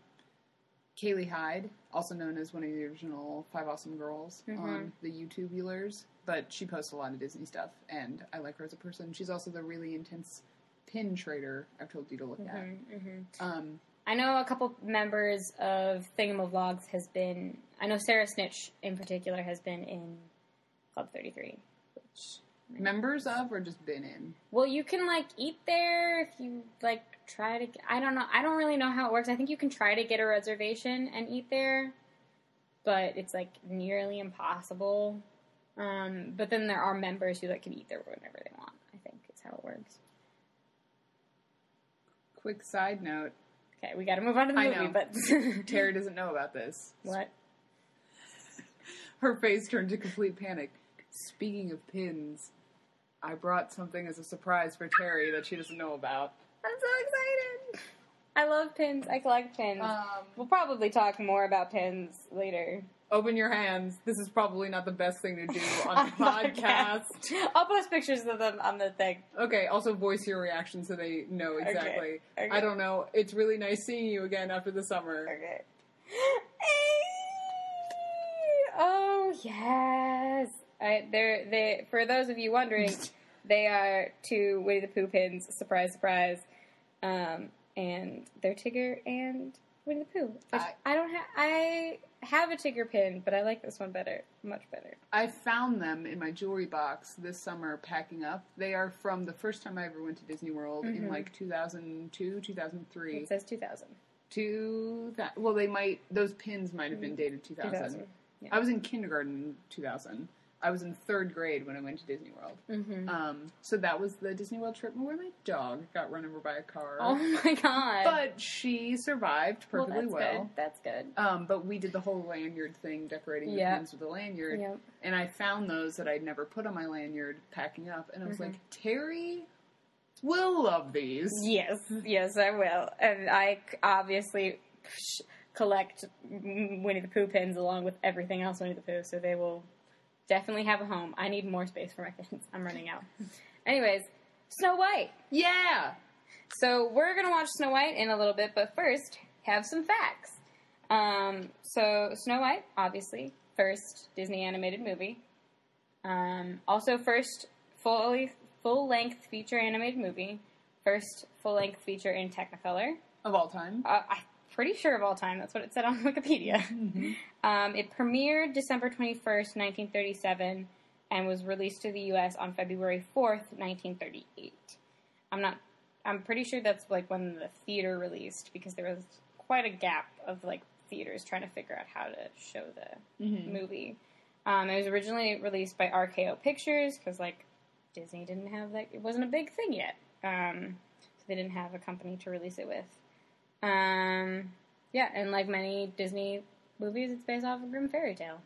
Kaylee Hyde, also known as one of the original Five Awesome Girls Mm-hmm. on the YouTubulars, but she posts a lot of Disney stuff, and I like her as a person. She's also the really intense pin trader I've told you to look Mm-hmm. at. Um, I know a couple members of Thingamavlogs has been. I know Sarah Snitch in particular has been in Club Thirty Three, which members of or just been in? Well, you can like eat there if you like try to. I don't know. I don't really know how it works. I think you can try to get a reservation and eat there, but it's like nearly impossible. Um, but then there are members who like can eat there whenever they want. I think is how it works. Quick side note: Okay, we got to move on to the I movie. know. But (laughs) Tara doesn't know about this. what? (laughs) Her face turned to complete panic. Speaking of pins, I brought something as a surprise for Terry that she doesn't know about. I'm so excited. I love pins. I collect pins. Um, we'll probably talk more about pins later. open your hands. This is probably not the best thing to do (laughs) on a (laughs) podcast. I'll post pictures of them on the thing. Okay, also voice your reaction so they know exactly. okay. I don't know. It's really nice seeing you again after the summer. Okay. (gasps) Oh yes. I, they're they for those of you wondering, (laughs) they are two Winnie the Pooh pins. Surprise, surprise. Um, and they're Tigger and Winnie the Pooh. I- I, don't have. I have a Tigger pin, but I like this one better, much better. I found them in my jewelry box this summer packing up. They are from the first time I ever went to Disney World in like 2002, 2003. It says two thousand. Two that well, they might those pins might have been dated 2000. 2000. Yeah. I was in kindergarten in 2000. I was in third grade when I went to Disney World. Mm-hmm. Um, so that was the Disney World trip where my dog got run over by a car. Oh my god. But she survived perfectly well, that's well. good. That's good. Um, but we did the whole lanyard thing, decorating the pins with the lanyard. Yep. And I found those that I'd never put on my lanyard packing up. And I was Mhm. like, Terry will love these. Yes, yes, I will. And I obviously collect Winnie the Pooh pins along with everything else Winnie the Pooh, so they will definitely have a home. I need more space for my kids. I'm running out. Anyways, Snow White. Yeah! So we're gonna watch Snow White in a little bit, but first have some facts. Um, so Snow White, obviously, first Disney animated movie. Um, also, first fully full length feature animated movie. First full length feature in Technicolor. Of all time. Uh, I'm pretty sure of all time. That's what it said on (laughs) Wikipedia. Um, it premiered December 21st, 1937, and was released to the U.S. on February 4th, 1938. I'm not. I'm pretty sure that's like when the theater released because there was quite a gap of like theaters trying to figure out how to show the Mhm. movie. Um, it was originally released by RKO Pictures because like Disney didn't have like it wasn't a big thing yet, um, so they didn't have a company to release it with. Um, yeah, and like many Disney movies, it's based off a Grimm fairy tale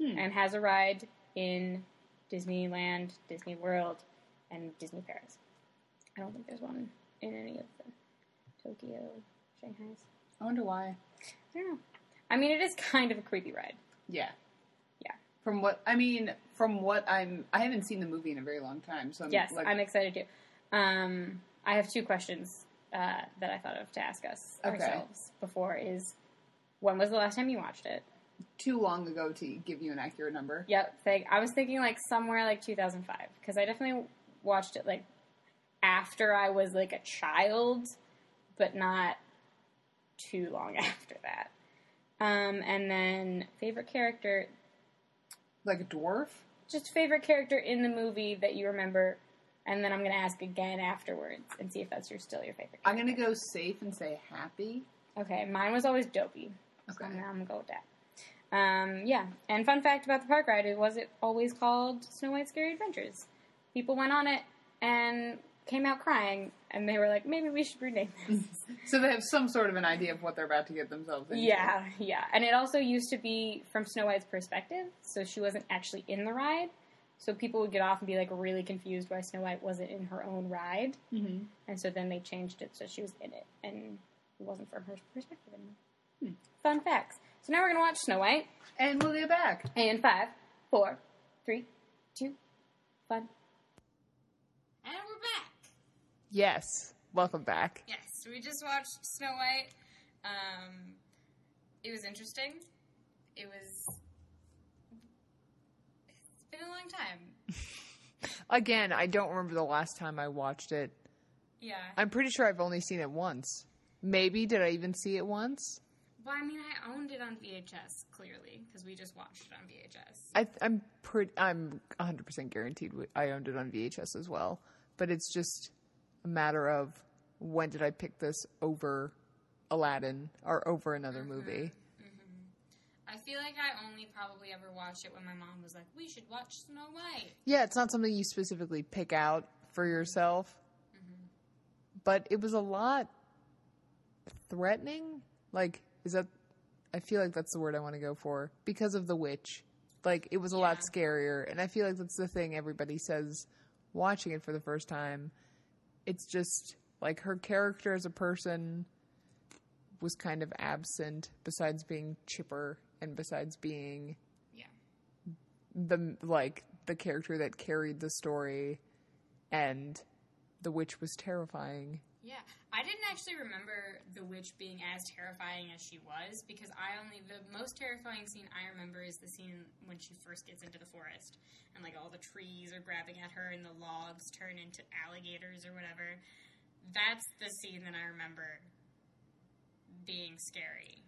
Hmm. and has a ride in Disneyland, Disney World, and Disney Paris. I don't think there's one in any of the Tokyo, Shanghai's. I wonder why. I don't know. I mean, it is kind of a creepy ride. Yeah. Yeah. From what I mean, from what I'm, I haven't seen the movie in a very long time. So I'm Yes, like, I'm excited too. Um, I have two questions uh, that I thought of to ask us Okay. ourselves before. Is when was the last time you watched it? too long ago to give you an accurate number. Yep. Think, I was thinking like somewhere like 2005 because I definitely watched it like after I was like a child, but not too long (laughs) after that. Um, and then favorite character, Like a dwarf. just favorite character in the movie that you remember, and then I'm gonna ask again afterwards and see if that's your still your favorite. I'm gonna go safe and say happy. Okay, mine was always Dopey. Okay. I'm, I'm gonna go with that. Um, yeah, and fun fact about the park ride: it was it always called Snow White Scary Adventures. People went on it and came out crying, and they were like, maybe we should rename this. (laughs) So they have some sort of an idea of what they're about to get themselves into. yeah, yeah, and it also used to be from Snow White's perspective, so she wasn't actually in the ride. So people would get off and be like really confused why Snow White wasn't in her own ride, Mm-hmm. and so then they changed it so she was in it, and it wasn't from her perspective anymore. Hmm. Fun facts. So now we're gonna watch Snow White. And we'll be back. And five, four, three, two, one. And we're back. Yes. Welcome back. Yes, we just watched Snow White. Um, it was interesting. It was. Been a long time. (laughs) Again, I don't remember the last time I watched it. Yeah. I'm pretty sure I've only seen it once. Maybe did I even see it once? Well, I mean, I owned it on VHS clearly because we just watched it on VHS. I, I'm pretty. I'm 100 percent guaranteed I owned it on VHS as well. But it's just a matter of when did I pick this over Aladdin or over another mm-hmm. movie? I feel like I only probably ever watched it when my mom was like, "We should watch Snow White." Yeah, it's not something you specifically pick out for yourself. Mm-hmm. But it was a lot threatening. Like, is that? I feel like that's the word I want to go for because of the witch. Like, it was a lot scarier, and I feel like that's the thing everybody says watching it for the first time. It's just like her character as a person was kind of absent, besides being chipper and besides being Yeah. the like the character that carried the story and the witch was terrifying Yeah, I didn't actually remember the witch being as terrifying as she was because I only the most terrifying scene I remember is the scene when she first gets into the forest and like all the trees are grabbing at her and the logs turn into alligators or whatever. That's the scene that I remember being scary.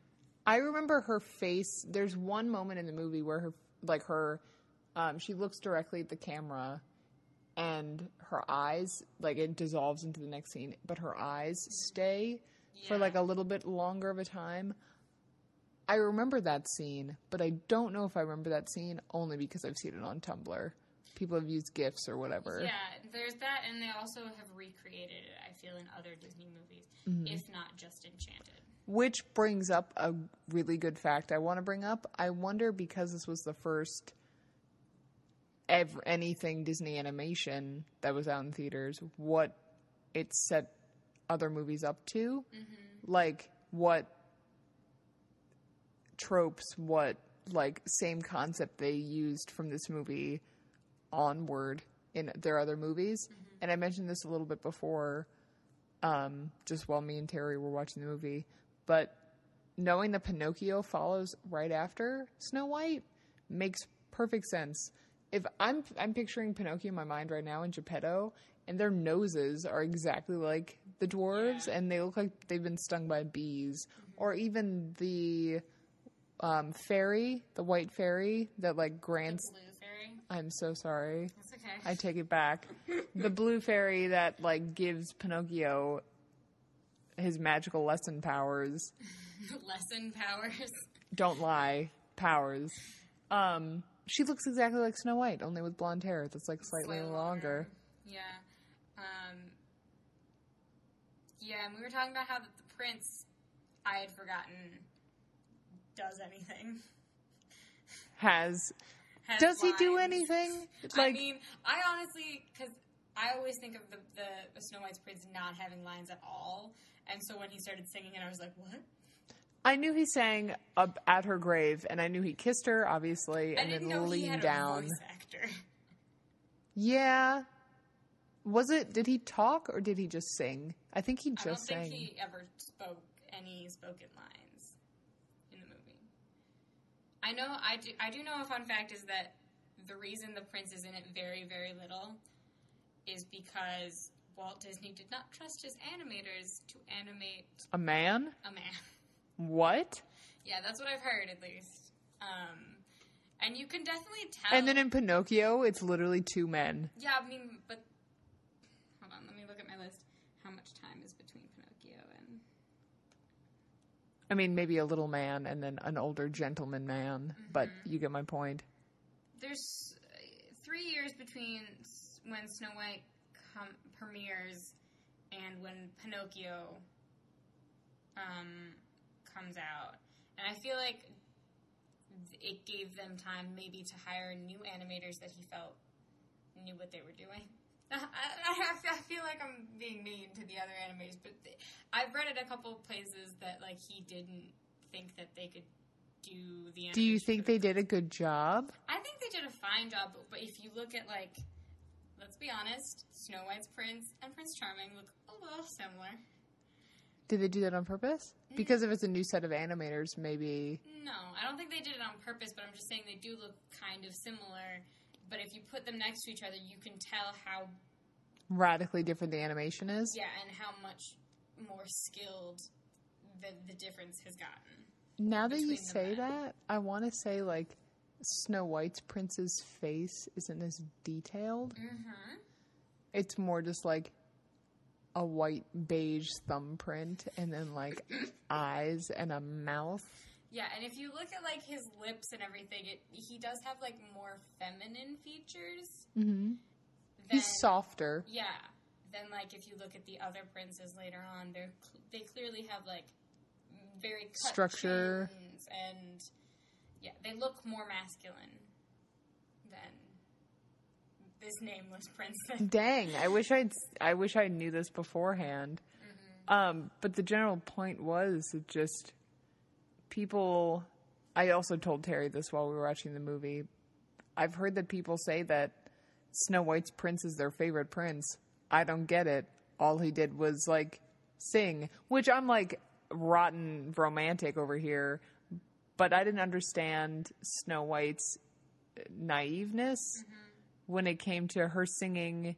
I remember her face there's one moment in the movie where her like her um, she looks directly at the camera and her eyes like it dissolves into the next scene but her eyes stay for like a little bit longer of a time i remember that scene but i don't know if i remember that scene only because i've seen it on tumblr people have used gifs or whatever Yeah, there's that, and they also have recreated it. I feel in other Disney movies, if not just Enchanted. Which brings up a really good fact I want to bring up. I wonder because this was the first ever anything Disney animation that was out in theaters, what it set other movies up to, like what tropes, what like same concept they used from this movie onward in their other movies. And I mentioned this a little bit before um, just while me and Terry were watching the movie. But knowing that Pinocchio follows right after Snow White makes perfect sense. If I'm I'm picturing Pinocchio in my mind right now and Geppetto, and their noses are exactly like the dwarves, Yeah. and they look like they've been stung by bees, or even the um, fairy, the white fairy that like grants. I'm so sorry. That's okay. I take it back. the blue fairy that like gives Pinocchio his magical lesson powers. (laughs) Lesson powers. Don't lie, powers. Um, she looks exactly like Snow White, only with blonde hair that's like slightly Slightly longer. Yeah. Um, yeah, and we were talking about how the, prince, I had forgotten, does anything. (laughs) Has Has does he do anything? Like, I mean, I honestly, because I always think of the, the Snow White's prince not having lines at all. And so when he started singing it, I was like, what? I knew he sang up at her grave, and I knew he kissed her, obviously, and then leaned down. a voice actor. Yeah. Was it? Did he talk or did he just sing? I think he I don't just think sang. he ever spoke any spoken lines in the movie. I know. I do. I do know a fun fact is that the reason the prince is in it very, very little is because Walt Disney did not trust his animators to animate A man? a man. (laughs) What? yeah, that's what I've heard at least. Um, and you can definitely tell. And then in Pinocchio, it's literally two men. yeah, I mean, but hold on. Let me look at my list. How much time is between Pinocchio and I mean, maybe a little man and then an older gentleman man, but Mm-hmm. you get my point. there's uh, three years between when Snow White com- premieres and when Pinocchio um, comes out, and I feel like it gave them time maybe to hire new animators that he felt knew what they were doing. (laughs) I, I, I feel like I'm being mean to the other animators, but th- I've read it a couple places that like he didn't think that they could do the. Do you think they did a good job? I think they did a fine job, but, but if you look at like, let's be honest, Snow White's prince and Prince Charming look a little similar. Did they do that on purpose? Mm. Because if it's a new set of animators, maybe. No, I don't think they did it on purpose, but I'm just saying they do look kind of similar. But if you put them next to each other, you can tell how radically different the animation is. yeah, and how much more skilled the the difference has gotten. Now that you say men. that, I want to say like Snow White's prince's face isn't as detailed. Mm-hmm. It's more just like a white beige thumbprint and then like (coughs) eyes and a mouth. Yeah, and if you look at like his lips and everything, it he does have like more feminine features. Mm-hmm. Than, He's softer. Yeah. Then like if you look at the other princes later on, they're cl- they clearly have like very Structure. and yeah, they look more masculine than this nameless (laughs) prince. Dang, I wish I'd I wish I knew this beforehand. Um, but the general point was just people. I also told Terry this while we were watching the movie. I've heard that people say that Snow White's prince is their favorite prince. I don't get it. All he did was like sing, which I'm like rotten romantic over here. But I didn't understand Snow White's naiveness mm-hmm. when it came to her singing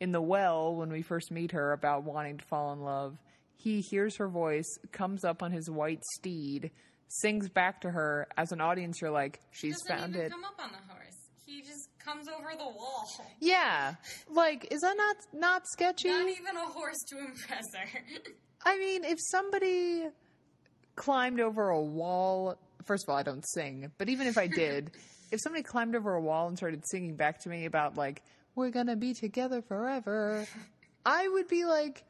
in the well when we first meet her about wanting to fall in love. He hears her voice, comes up on his white steed, sings back to her. As an audience, you're like, she's doesn't found even it. come up on the horse. He just comes over the wall. Yeah, like is that not not sketchy? Not even a horse to impress her. (laughs) I mean, if somebody climbed over a wall, first of all, I don't sing, but even if I did, (laughs) if somebody climbed over a wall and started singing back to me about like we're gonna be together forever, I would be like,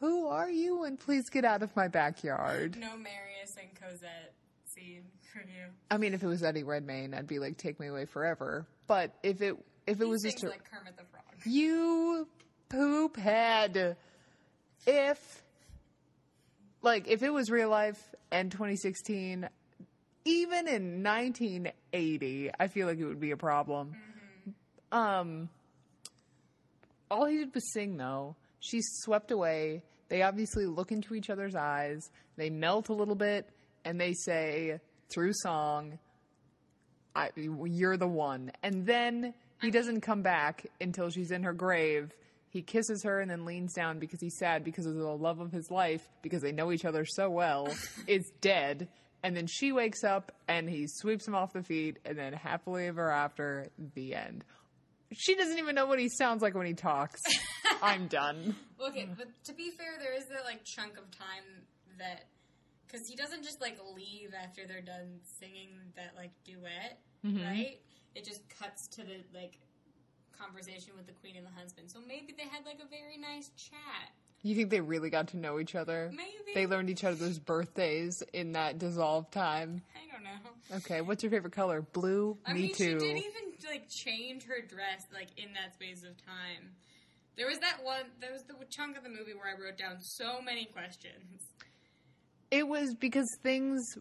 "Who are you?" and please get out of my backyard. no Marius and Cosette scene for you. I mean, if it was Eddie Redmayne, I'd be like, "Take me away forever." But if it if it He was just a, like Kermit the Frog. You poop head. If, like, if it was real life and 2016, even in 1980, I feel like it would be a problem. Um, all he did was sing, though. She's swept away. They obviously look into each other's eyes. They melt a little bit, and they say through song, I, "You're the one." And then he doesn't come back until she's in her grave. He kisses her and then leans down because he's sad because of the love of his life, because they know each other so well, (laughs) is dead. And then she wakes up and he sweeps him off the feet, and then happily ever after, the end. She doesn't even know what he sounds like when he talks. (laughs) I'm done. Okay, but to be fair, there is that like chunk of time that because he doesn't just like leave after they're done singing that like duet, Mm-hmm. right? It just cuts to the like conversation with the queen and the husband. So maybe they had like a very nice chat. You think they really got to know each other? Maybe They learned each other's birthdays in that dissolved time. I don't know. Okay, what's your favorite color? Blue? I Me mean, too. she didn't even like change her dress like in that space of time. There was that one. There was the chunk of the movie where I wrote down so many questions. It was because things.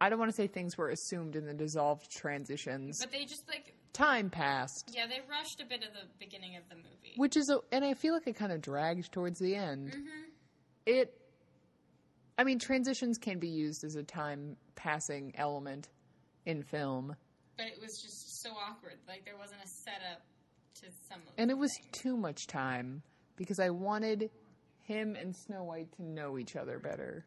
I don't want to say things were assumed in the dissolved transitions. But they just like Time passed, yeah, they rushed a bit of the beginning of the movie. which is, a, and I feel like it kind of dragged towards the end. Mm-hmm. It. I mean, transitions can be used as a time passing element in film, but it was just so awkward. Like there wasn't a setup to some of and it was things. too much time because I wanted him and Snow White to know each other better.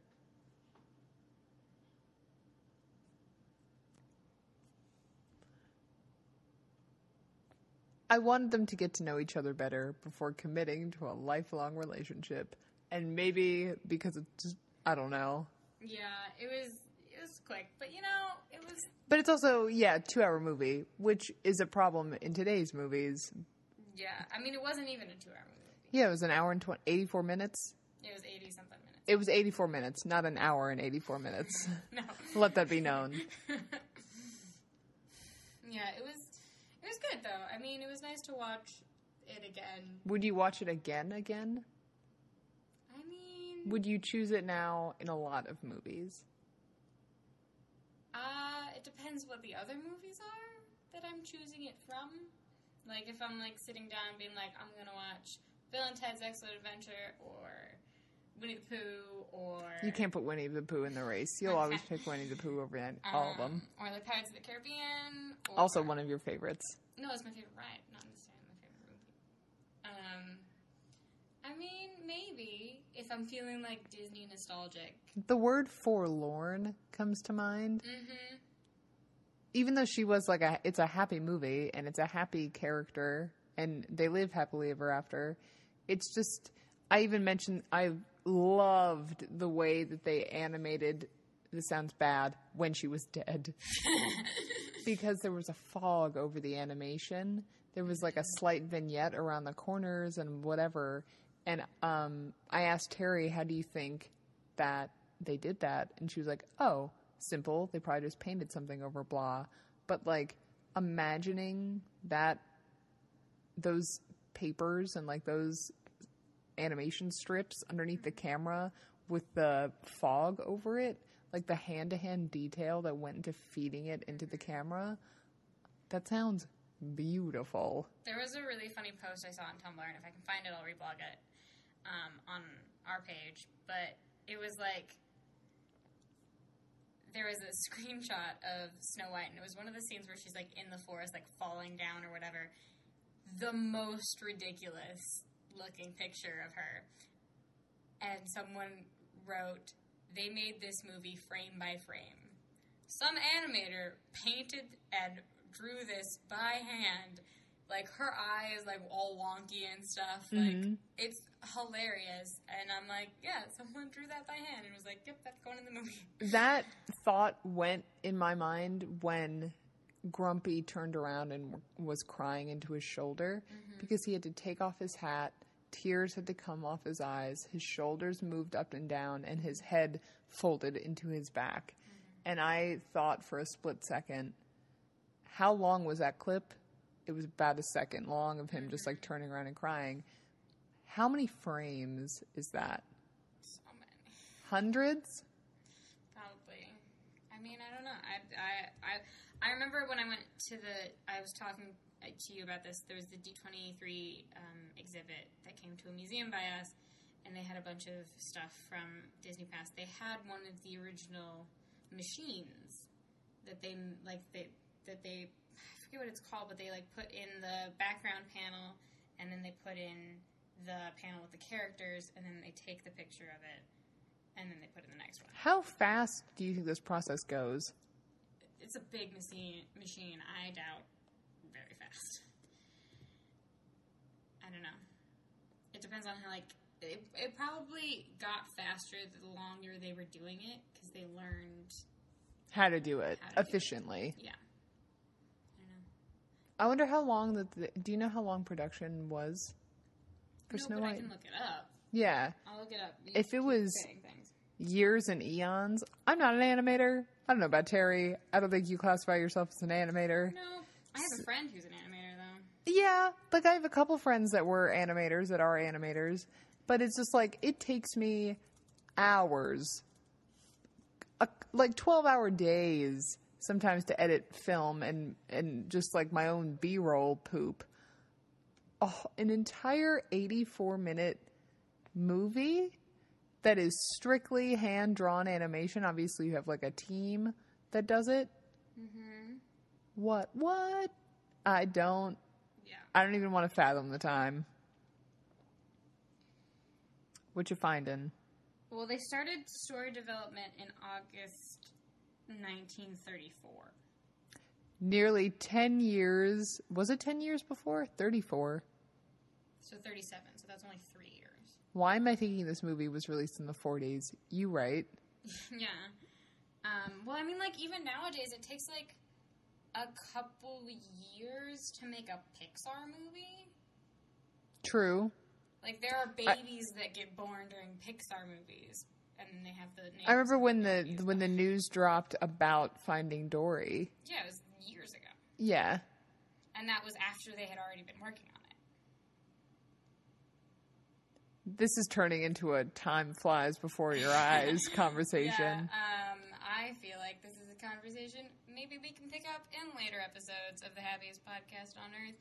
I wanted them to get to know each other better before committing to a lifelong relationship. And maybe because it's just, I don't know. Yeah, it was it was quick, but you know, it was But it's also, yeah, two hour movie, which is a problem in today's movies. yeah. I mean, it wasn't even a two-hour movie. Yeah, it was an hour and 20, 84 minutes. It was eighty something minutes. It was 84 minutes, not an hour and 84 minutes. (laughs) No. Let that be known. (laughs) yeah, it was was good though. I mean, it was nice to watch it again. Would you watch it again? Again? I mean, Would you choose it now in a lot of movies? uh, it depends what the other movies are that I'm choosing it from. Like if I'm like sitting down and being like, I'm gonna watch Bill and Ted's Excellent Adventure or Winnie the Pooh or You can't put Winnie the Pooh in the race. You'll always pick Winnie the Pooh over an- (laughs) all of them. um, or the Pirates of the Caribbean. Or, Also, one of your favorites. No, it's my favorite ride, not necessarily my favorite movie. Um, I mean, maybe if I'm feeling like Disney nostalgic. The word forlorn comes to mind. Mm-hmm. Even though she was like a, it's a happy movie and it's a happy character and they live happily ever after. It's just, I even mentioned, I loved the way that they animated, this sounds bad, when she was dead. (laughs) because there was a fog over the animation. There was like a slight vignette around the corners and whatever. And um, I asked Terry, "How do you think that they did that?" And she was like, "Oh, simple. They probably just painted something over blah." But like imagining that those papers and like those animation strips underneath the camera with the fog over it, like the hand to hand detail that went into feeding it into the camera, that sounds beautiful. There was a really funny post I saw on Tumblr, and if I can find it, I'll reblog it um, on our page. But it was like there was a screenshot of Snow White, and it was one of the scenes where she's like in the forest, like falling down or whatever. The most ridiculous looking picture of her. And someone wrote, they made this movie frame by frame. Some animator painted and drew this by hand. Like her eyes, like all wonky and stuff. Like mm-hmm. it's hilarious. And I'm like, yeah, someone drew that by hand and was like, yep, that's going in the movie. That thought went in my mind when Grumpy turned around and was crying into his shoulder mm-hmm. because he had to take off his hat. Tears had to come off his eyes. His shoulders moved up and down, and his head folded into his back. Mm-hmm. And I thought for a split second, how long was that clip? It was about a second long of him just like mm-hmm. turning around and crying. How many frames is that? So many. Hundreds? Probably. I mean, I don't know. I, I, I, I remember when I went to the. I was talking uh, to you about this. There was the D23 um, exhibit that came to a museum by us, and they had a bunch of stuff from Disney Past. They had one of the original machines that they like they that they I forget what it's called, but they like put in the background panel, and then they put in the panel with the characters, and then they take the picture of it, and then they put in the next one. How fast do you think this process goes? It's a big machine. Machine, I doubt very fast. I don't know. It depends on how like it, it probably got faster the longer they were doing it because they learned. How to do it to do it. efficiently. Yeah, I don't know. I wonder how long that. The, do you know how long production was for no, Snow but I White? can look it up. Yeah, I'll look it up. You If it was- years and eons. I'm not an animator. I don't know about Terry. I don't think you classify yourself as an animator. No, I have a friend who's an animator though. Yeah, like I have a couple friends that were animators that are animators, but it's just like it takes me hours, a, like twelve hour days sometimes to edit film and and just like my own B roll poop. Oh, an entire eighty four minute movie that is strictly hand drawn animation. Obviously, you have like a team that does it. Mm-hmm. What? What? I don't. Yeah. I don't even want to fathom the time. What you finding? Well, they started story development in August 1934. Nearly 10 years. Was it 10 years before? 34. So 37. So that's only three years. Why am I thinking this movie was released in the 40s? You right. (laughs) yeah. Um, well, I mean, like even nowadays, it takes like a couple years to make a Pixar movie. True. Like there are babies that get born during Pixar movies, and they have the. Names I remember when the babies when the news dropped about Finding Dory. Yeah, it was years ago. Yeah. And that was after they had already been working on it. This is turning into a time flies before your eyes (laughs) conversation. Yeah, um, I feel like this is a conversation maybe we can pick up in later episodes of the happiest podcast on earth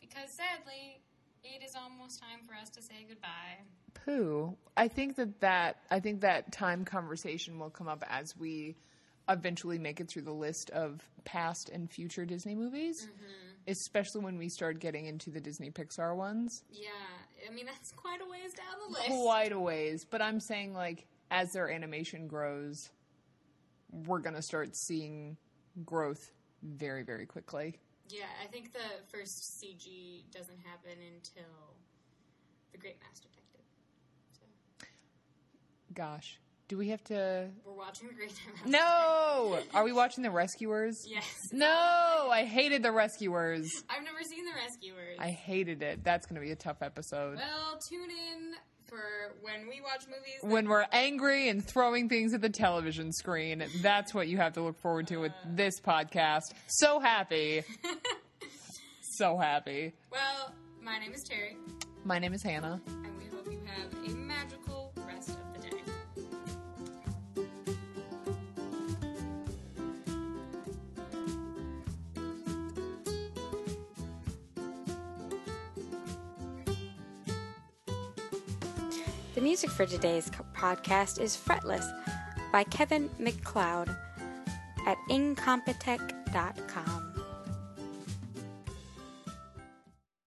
because sadly, it is almost time for us to say goodbye. Pooh. I think that that I think that time conversation will come up as we eventually make it through the list of past and future Disney movies, especially when we start getting into the Disney Pixar ones. Yeah, I mean that's quite a ways down the list. Quite a ways, but I'm saying like as their animation grows, we're gonna start seeing growth very very quickly. Yeah, I think the first CG doesn't happen until the Great Mouse Detective. So Gosh, do we have to? we're watching the Great Mouse. No, are we watching the Rescuers? Yes. No, I hated the Rescuers. I've never seen the Rescuers. I hated it. That's going to be a tough episode. well, tune in for when we watch movies. that- When we're angry and throwing things at the television screen, that's what you have to look forward to with uh. this podcast. So happy. (laughs) so happy. well, my name is Terry, My name is Hannah. and we hope you have a music for today's podcast is Fretless by Kevin MacLeod at incompetech.com.